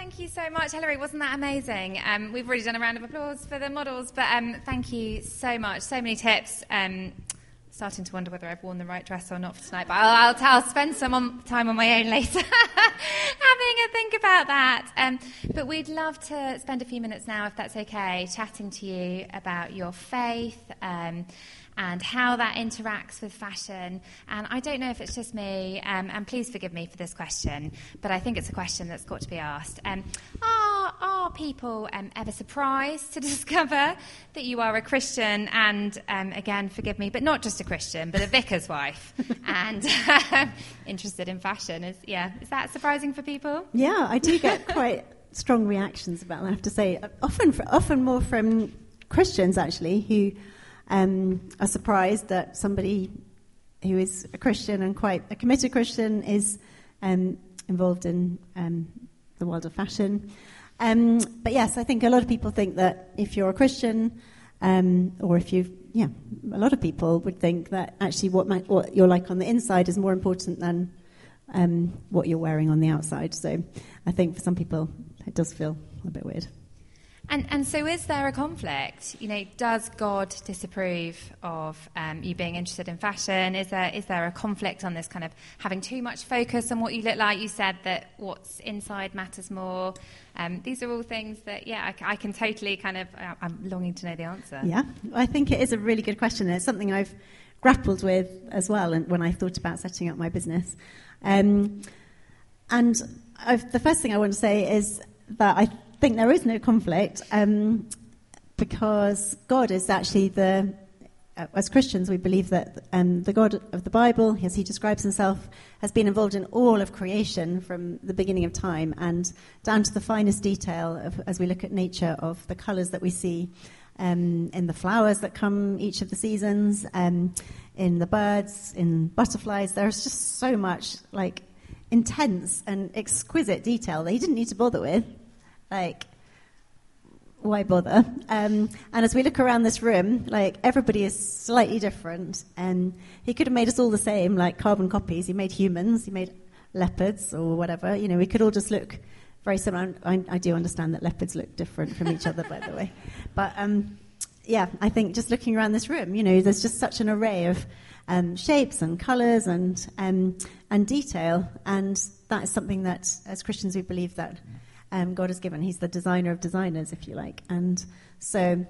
thank you so much, Hilary. Wasn't that amazing? Um, we've already done a round of applause for the models, but um, thank you so much. So many tips. Um, starting to wonder whether I've worn the right dress or not for tonight, but I'll, I'll, I'll spend some on, time on my own later having a think about that. Um, but we'd love to spend a few minutes now, if that's okay, chatting to you about your faith. Um, and how that interacts with fashion. And I don't know if it's just me, um, and please forgive me for this question, but I think it's a question that's got to be asked. Um, are, are people um, ever surprised to discover that you are a Christian and, um, again, forgive me, but not just a Christian, but a vicar's wife and interested in fashion? Is, yeah, is that surprising for people? Yeah, I do get quite strong reactions about that, I have to say. Often, often more from Christians, actually, who um, are surprised that somebody who is a Christian and quite a committed Christian is um, involved in um, the world of fashion. Um, but yes, I think a lot of people think that if you're a Christian, um, or if you, yeah, a lot of people would think that actually what, what you're like on the inside is more important than um, what you're wearing on the outside. So I think for some people it does feel a bit weird. And, and so, is there a conflict? You know, does God disapprove of um, you being interested in fashion? Is there is there a conflict on this kind of having too much focus on what you look like? You said that what's inside matters more. Um, these are all things that, yeah, I, I, can totally kind of. I'm longing to know the answer. Yeah, I think it is a really good question. It's something I've grappled with as well, and when I thought about setting up my business. Um, and I've, the first thing I want to say is that I think there is no conflict um, because God is actually the, uh, as Christians, we believe that um, the God of the Bible, as he describes himself, has been involved in all of creation from the beginning of time and down to the finest detail of, as we look at nature of the colours that we see um, in the flowers that come each of the seasons, um, in the birds, in butterflies. There's just so much like intense and exquisite detail that he didn't need to bother with. Like, why bother? Um, and as we look around this room, like everybody is slightly different, and he could have made us all the same, like carbon copies. He made humans, he made leopards or whatever. You know, we could all just look very similar. I, I do understand that leopards look different from each other, by the way. But um, yeah, I think just looking around this room, you know, there's just such an array of um, shapes and colours and um, and detail, and that is something that, as Christians, we believe that um, God has given. He's the designer of designers, if you like. And so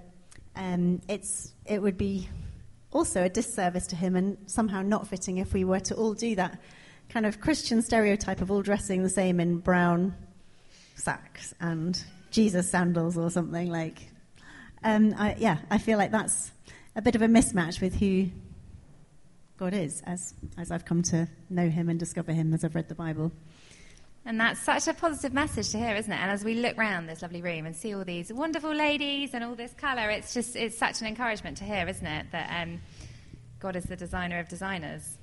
um, it's, it would be also a disservice to him and somehow not fitting if we were to all do that kind of Christian stereotype of all dressing the same in brown sacks and Jesus sandals or something like. Um, I, yeah, I feel like that's a bit of a mismatch with who God is, as as I've come to know Him and discover Him as I've read the Bible. And that's such a positive message to hear, isn't it? And as we look around this lovely room and see all these wonderful ladies and all this colour, it's just it's such an encouragement to hear, isn't it? That um, God is the designer of designers.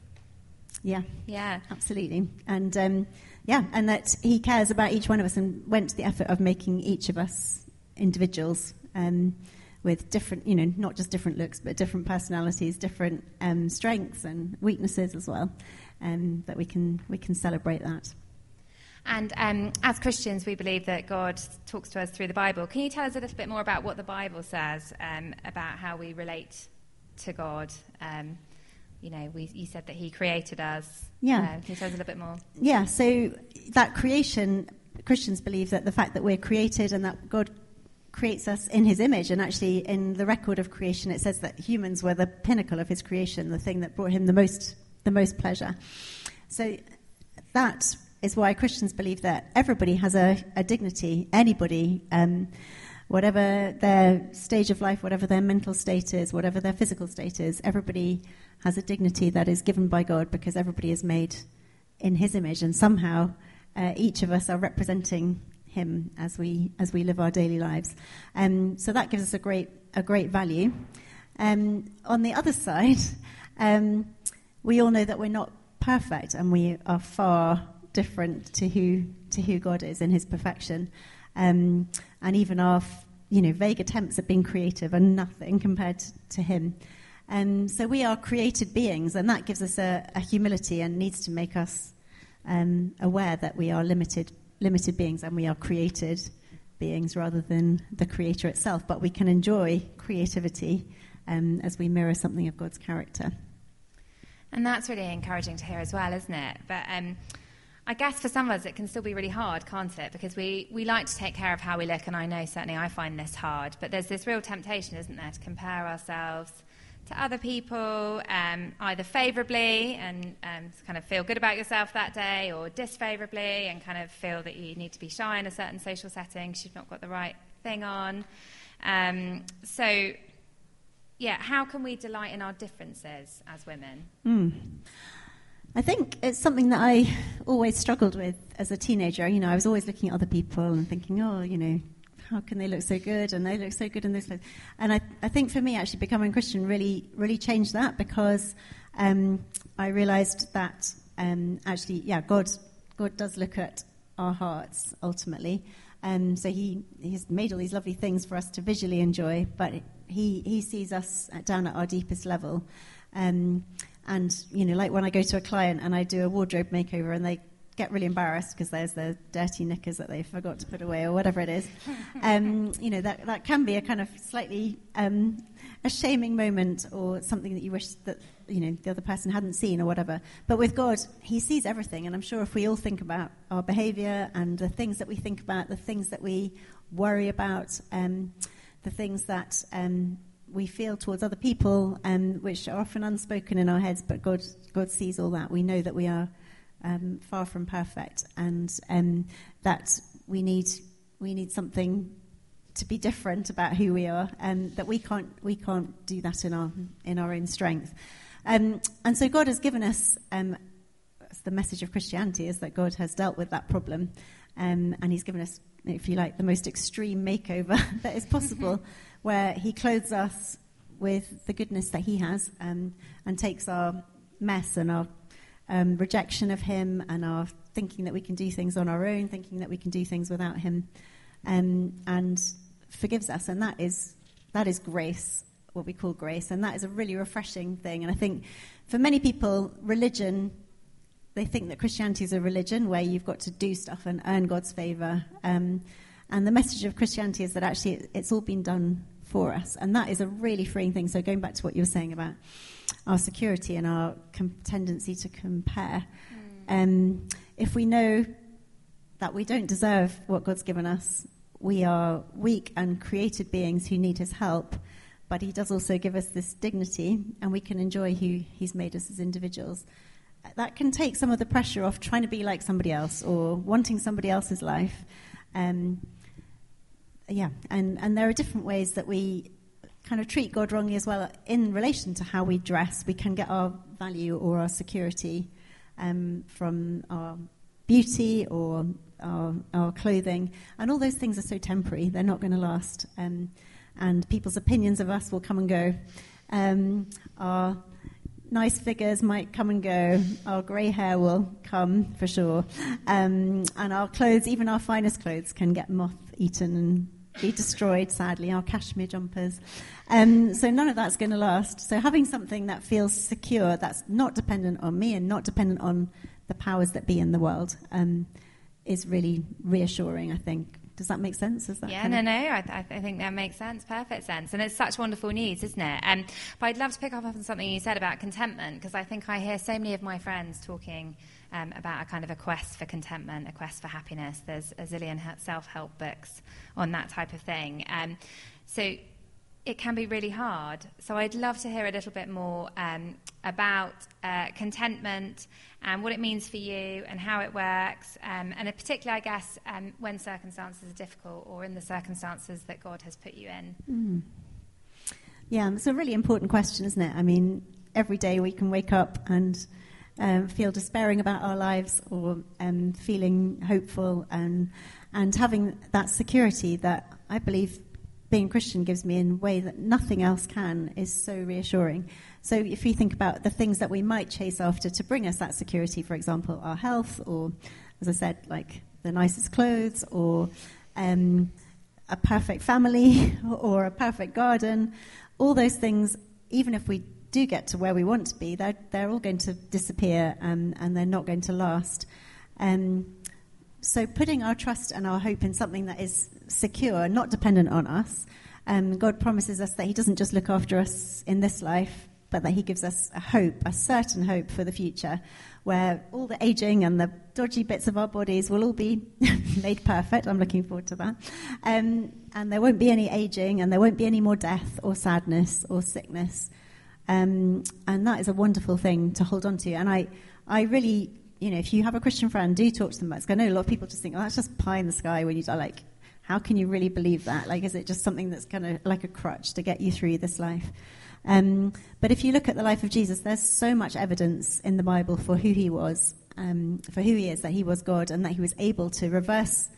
Yeah, yeah, absolutely, and um, yeah, and that He cares about each one of us and went to the effort of making each of us individuals um, with different, you know, not just different looks, but different personalities, different um, strengths and weaknesses as well. Um, that we can we can celebrate that. And um, as Christians, we believe that God talks to us through the Bible. Can you tell us a little bit more about what the Bible says um, about how we relate to God? Um, you know, we, you said that He created us. Yeah. Uh, can you tell us a little bit more? Yeah, so that creation, Christians believe that the fact that we're created and that God creates us in His image, and actually in the record of creation, it says that humans were the pinnacle of His creation, the thing that brought Him the most, the most pleasure. So that is why Christians believe that everybody has a, a dignity, anybody, um, whatever their stage of life, whatever their mental state is, whatever their physical state is, everybody has a dignity that is given by God because everybody is made in His image, and somehow uh, each of us are representing Him as we as we live our daily lives. Um, so that gives us a great a great value. Um, on the other side, um, we all know that we're not perfect, and we are far different to who to who God is in His perfection, um, and even our you know vague attempts at being creative are nothing compared to Him. Um, so we are created beings, and that gives us a, a humility and needs to make us um, aware that we are limited limited beings and we are created beings rather than the creator itself, but we can enjoy creativity um, as we mirror something of God's character. And that's really encouraging to hear as well, isn't it? But um, I guess for some of us it can still be really hard, can't it? Because we, we like to take care of how we look, and I know certainly I find this hard. But there's this real temptation, isn't there, to compare ourselves to other people, um, either favourably and um, kind of feel good about yourself that day, or disfavourably and kind of feel that you need to be shy in a certain social setting you've not got the right thing on. Um, so, yeah, how can we delight in our differences as women? Mm. I think it's something that I always struggled with as a teenager. You know, I was always looking at other people and thinking, oh, you know, how can they look so good and they look so good in this place? And I, I think for me, actually, becoming Christian really, really changed that because um, I realized that um, actually, yeah, God, God does look at our hearts ultimately. Um, so he, he's made all these lovely things for us to visually enjoy, but he, he sees us down at our deepest level. Um, and, you know, like when I go to a client and I do a wardrobe makeover and they get really embarrassed because there's the dirty knickers that they forgot to put away or whatever it is. Um, you know, that, that can be a kind of slightly um, a shaming moment or something that you wish that, you know, the other person hadn't seen or whatever. But with God, He sees everything. And I'm sure if we all think about our behavior and the things that we think about, the things that we worry about, um, the things that um, we feel towards other people, um, which are often unspoken in our heads, but God, God sees all that. We know that we are um, far from perfect, and um, that we need we need something to be different about who we are, and that we can't we can't do that in our in our own strength. Um, and so God has given us um, the message of Christianity is that God has dealt with that problem, um, and He's given us, if you like, the most extreme makeover that is possible, where He clothes us with the goodness that He has, um, and takes our mess and our um, rejection of Him and our thinking that we can do things on our own, thinking that we can do things without Him, um, and forgives us. And that is that is grace, what we call grace, and that is a really refreshing thing. And I think for many people, religion. They think that Christianity is a religion where you've got to do stuff and earn God's favour. Um, and the message of Christianity is that actually it's all been done for us. And that is a really freeing thing. So, going back to what you were saying about our security and our com- tendency to compare. Mm. Um, if we know that we don't deserve what God's given us, we are weak and created beings who need His help, but He does also give us this dignity, and we can enjoy who He's made us as individuals. That can take some of the pressure off trying to be like somebody else or wanting somebody else's life. Um, yeah, and, and there are different ways that we kind of treat God wrongly as well in relation to how we dress. We can get our value or our security um, from our beauty or our, our, clothing. And all those things are so temporary, they're not going to last. Um, and people's opinions of us will come and go. Um, our nice figures might come and go. Our grey hair will come for sure. Um, and our clothes, even our finest clothes, can get moth eaten and be destroyed, sadly, our cashmere jumpers. Um, so none of that's going to last. So having something that feels secure, that's not dependent on me and not dependent on the powers that be in the world, um, is really reassuring, I think. Does that make sense? Is that yeah, no, no. I, th- I, think that makes sense, perfect sense, and it's such wonderful news, isn't it? Um, but I'd love to pick up on something you said about contentment because I think I hear so many of my friends talking um, about a kind of a quest for contentment, a quest for happiness. There's a zillion self-help books on that type of thing. Um, so it can be really hard. So I'd love to hear a little bit more um, about uh, contentment and what it means for you and how it works, um, and particularly, I guess, um, when circumstances are difficult or in the circumstances that God has put you in. Mm. Yeah, it's a really important question, isn't it? I mean, every day we can wake up and um, feel despairing about our lives or um, feeling hopeful and, and having that security that I believe being Christian gives me in a way that nothing else can is so reassuring. So if you think about the things that we might chase after to bring us that security, for example, our health, or as I said, like the nicest clothes, or um, a perfect family, or a perfect garden, all those things, even if we do get to where we want to be, they're, they're all going to disappear um, and they're not going to last. Um, so putting our trust and our hope in something that is secure, not dependent on us, um, God promises us that He doesn't just look after us in this life, but that He gives us a hope, a certain hope for the future, where all the aging and the dodgy bits of our bodies will all be made perfect. I'm looking forward to that. Um, and there won't be any aging, and there won't be any more death or sadness or sickness. Um, and that is a wonderful thing to hold on to. And I, I really, you know, if you have a Christian friend, do talk to them about it. I know a lot of people just think, oh, that's just pie in the sky when you die. Like, how can you really believe that? Like, is it just something that's kind of like a crutch to get you through this life? Um, but if you look at the life of Jesus, there's so much evidence in the Bible for who he was, um, for who he is, that he was God, and that he was able to reverse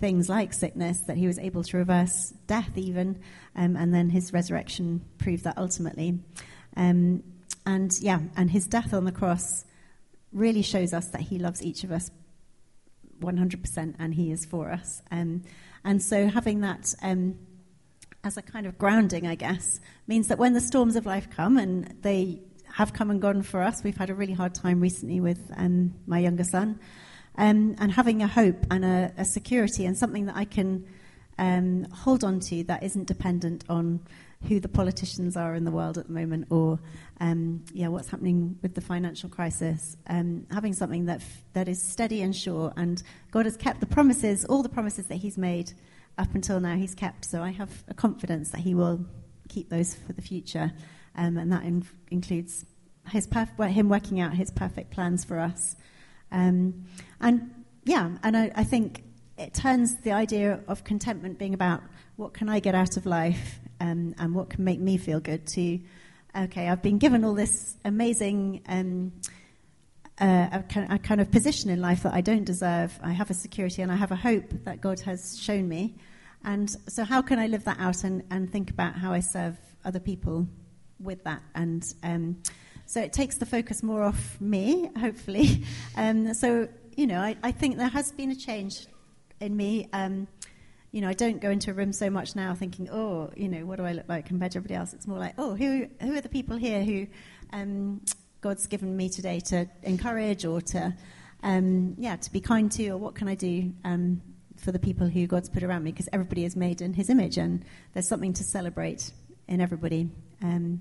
things like sickness, that he was able to reverse death even, um, and then his resurrection proved that ultimately. Um, and yeah, and his death on the cross really shows us that he loves each of us 100% and he is for us. Um, and so having that um, as a kind of grounding, I guess, means that when the storms of life come, and they have come and gone for us, we've had a really hard time recently with um, my younger son, um, and having a hope and a, a, security and something that I can um, hold on to that isn't dependent on who the politicians are in the world at the moment or um, yeah what's happening with the financial crisis um, having something that f- that is steady and sure and God has kept the promises all the promises that he's made up until now he's kept. So I have a confidence that he will keep those for the future, um, and that in- includes his perf- him working out his perfect plans for us. Um, and yeah, and I, I, think it turns the idea of contentment being about what can I get out of life um, and what can make me feel good to, okay, I've been given all this amazing. Um, uh, a, kind of position in life that I don't deserve. I have a security and I have a hope that God has shown me. And so, how can I live that out and, and think about how I serve other people with that? And um, so, it takes the focus more off me, hopefully. Um, so, you know, I, I, think there has been a change in me. Um, you know, I don't go into a room so much now thinking, oh, you know, what do I look like compared to everybody else? It's more like, oh, who, who are the people here who um, God's given me today to encourage or to, um, yeah, to be kind to, or what can I do um, for the people who God's put around me? Because everybody is made in His image, and there's something to celebrate in everybody, um,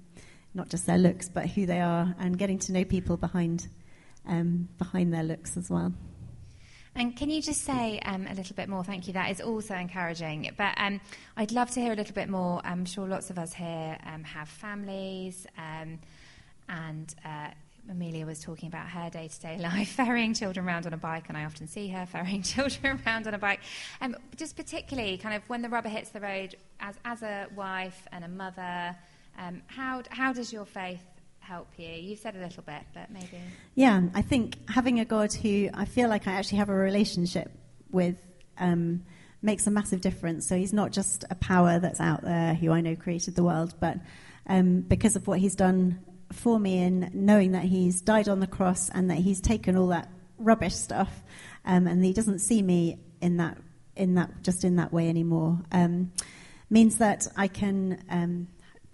not just their looks, but who they are, and getting to know people behind um, behind their looks as well. And can you just say um, a little bit more? Thank you. That is also encouraging. But um, I'd love to hear a little bit more. I'm sure lots of us here um, have families. Um, and uh, Amelia was talking about her day to day life, ferrying children around on a bike, and I often see her ferrying children around on a bike. Um, just particularly, kind of when the rubber hits the road, as, as a wife and a mother, um, how, how does your faith help you? You've said a little bit, but maybe. Yeah, I think having a God who I feel like I actually have a relationship with um, makes a massive difference. So he's not just a power that's out there who I know created the world, but um, because of what he's done for me in knowing that he's died on the cross and that he's taken all that rubbish stuff, um, and he doesn't see me in that in that just in that way anymore. Um, means that I can um,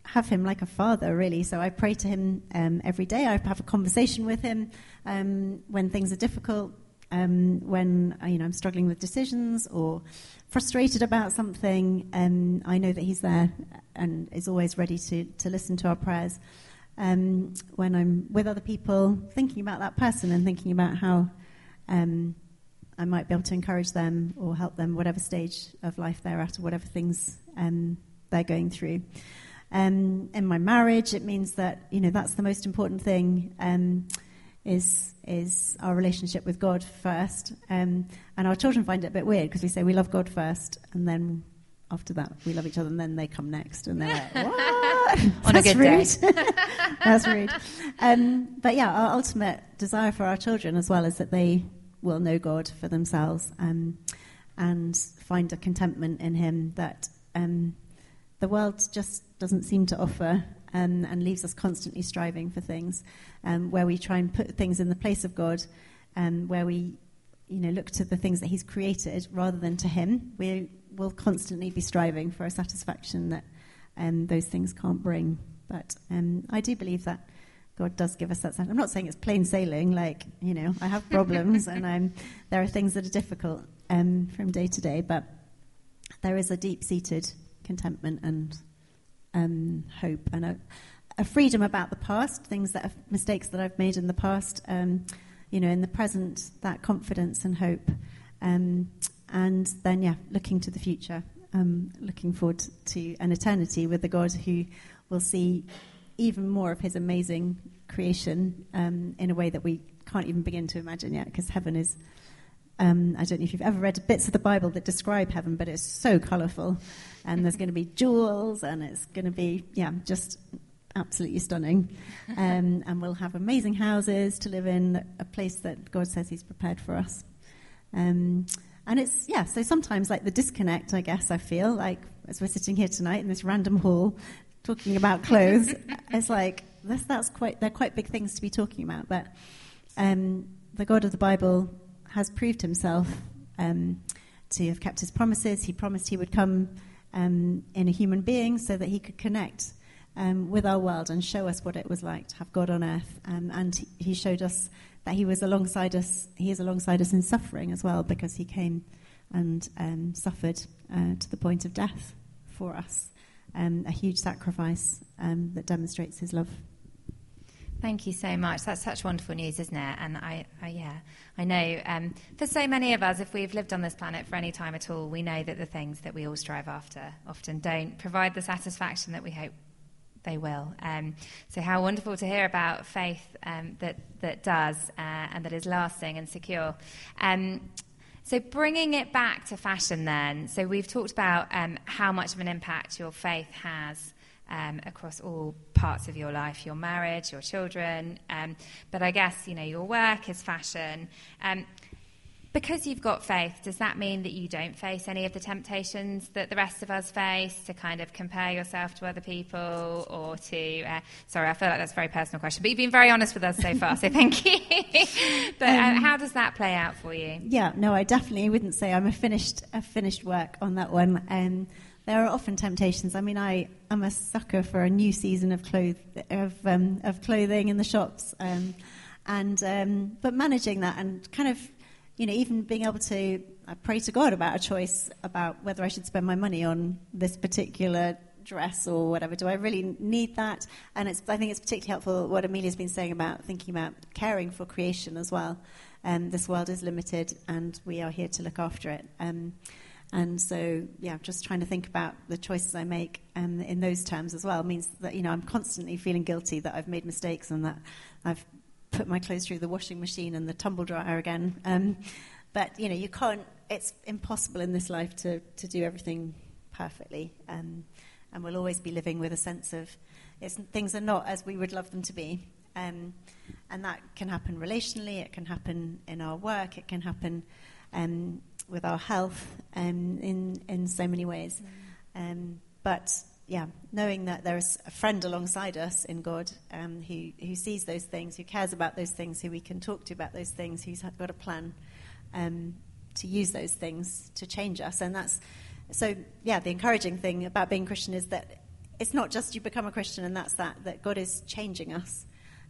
have him like a father, really. So I pray to him um, every day. I have a conversation with him um, when things are difficult, um, when you know I'm struggling with decisions or frustrated about something. I know that he's there and is always ready to to listen to our prayers um, when I'm with other people, thinking about that person and thinking about how um, I might be able to encourage them or help them, whatever stage of life they're at, or whatever things um, they're going through. Um, in my marriage, it means that you know that's the most important thing. Um, is is our relationship with God first, um, and our children find it a bit weird because we say we love God first, and then after that we love each other, and then they come next, and they're like, "What?" On a good rude. day. That's rude. Um, but yeah, our ultimate desire for our children as well is that they will know God for themselves um, and find a contentment in Him that um, the world just doesn't seem to offer. Um, and leaves us constantly striving for things, um, where we try and put things in the place of God, um, where we, you know, look to the things that He's created rather than to Him. We will constantly be striving for a satisfaction that um, those things can't bring. But um, I do believe that God does give us that. I'm not saying it's plain sailing, like, you know, I have problems and I'm, there are things that are difficult. um, from day to day, but there is a deep seated contentment and um, hope and a, a, freedom about the past, things that mistakes that I've made in the past. Um, you know, in the present, that confidence and hope. Um, and then, yeah, looking to the future, um, looking forward to an eternity with the God who will see even more of his amazing creation um, in a way that we can't even begin to imagine yet, because heaven is. Um, I don't know if you've ever read bits of the Bible that describe heaven, but it's so colourful. And there's going to be jewels, and it's going to be, yeah, just absolutely stunning. Um, and we'll have amazing houses to live in, a place that God says He's prepared for us. Um, and it's, yeah, so sometimes like the disconnect, I guess, I feel like as we're sitting here tonight in this random hall talking about clothes, it's like, that's, that's quite, they're quite big things to be talking about. But um, the God of the Bible has proved himself um, to have kept his promises. He promised he would come um, in a human being so that he could connect um, with our world and show us what it was like to have God on earth. Um, and he showed us that he was alongside us. He is alongside us in suffering as well because he came and um, suffered uh, to the point of death for us. Um, a huge sacrifice that demonstrates his love. Thank you so much. That's such wonderful news, isn't it? And I, I yeah, I know um, for so many of us, if we've lived on this planet for any time at all, we know that the things that we all strive after often don't provide the satisfaction that we hope they will. Um, so, how wonderful to hear about faith um, that, that does uh, and that is lasting and secure. Um, so, bringing it back to fashion, then. So, we've talked about um, how much of an impact your faith has. Um, across all parts of your life, your marriage, your children, um, but I guess you know your work is fashion because you've got faith, does that mean that you don't face any of the temptations that the rest of us face to kind of compare yourself to other people or to. Uh, sorry, I feel like that's a very personal question, but you've been very honest with us so far, so thank you. but uh, um, how does that play out for you? Yeah, no, I definitely wouldn't say I'm a finished, a finished work on that one. Um, there are often temptations. I mean, I am a sucker for a new season of, cloth- of, um, of clothing in the shops. Um, and um, but managing that and kind of you know, even being able to uh, pray to God about a choice about whether I should spend my money on this particular dress or whatever. Do I really need that? And it's, I think it's particularly helpful what Amelia's been saying about thinking about caring for creation as well. Um, this world is limited, and we are here to look after it. Um, and so, yeah, just trying to think about the choices I make um, in those terms as well means that, you know, I'm constantly feeling guilty that I've made mistakes and that I've put my clothes through the washing machine and the tumble dryer again. Um, but you know, you can't. It's impossible in this life to to do everything perfectly, um, and we'll always be living with a sense of things are not as we would love them to be. Um, and that can happen relationally, it can happen in our work, it can happen um, with our health um, in, in so many ways. Um, but yeah, knowing that there is a friend alongside us in God um, who, who sees those things, who cares about those things, who we can talk to about those things, who's got a plan um, to use those things to change us. And that's so, yeah, the encouraging thing about being Christian is that it's not just you become a Christian and that's that, that God is changing us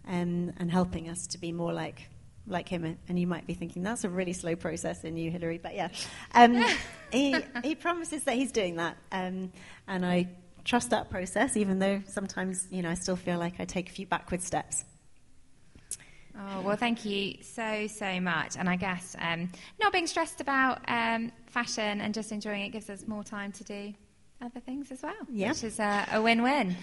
um, and helping us to be more like like him, and you might be thinking that's a really slow process in you, Hilary. But yeah, um, he he promises that he's doing that, um, and I trust that process, even though sometimes, you know, I still feel like I take a few backward steps. Oh, well, thank you so, so much. And I guess um, not being stressed about um, fashion and just enjoying it gives us more time to do other things as well, yeah. which is a, a win win.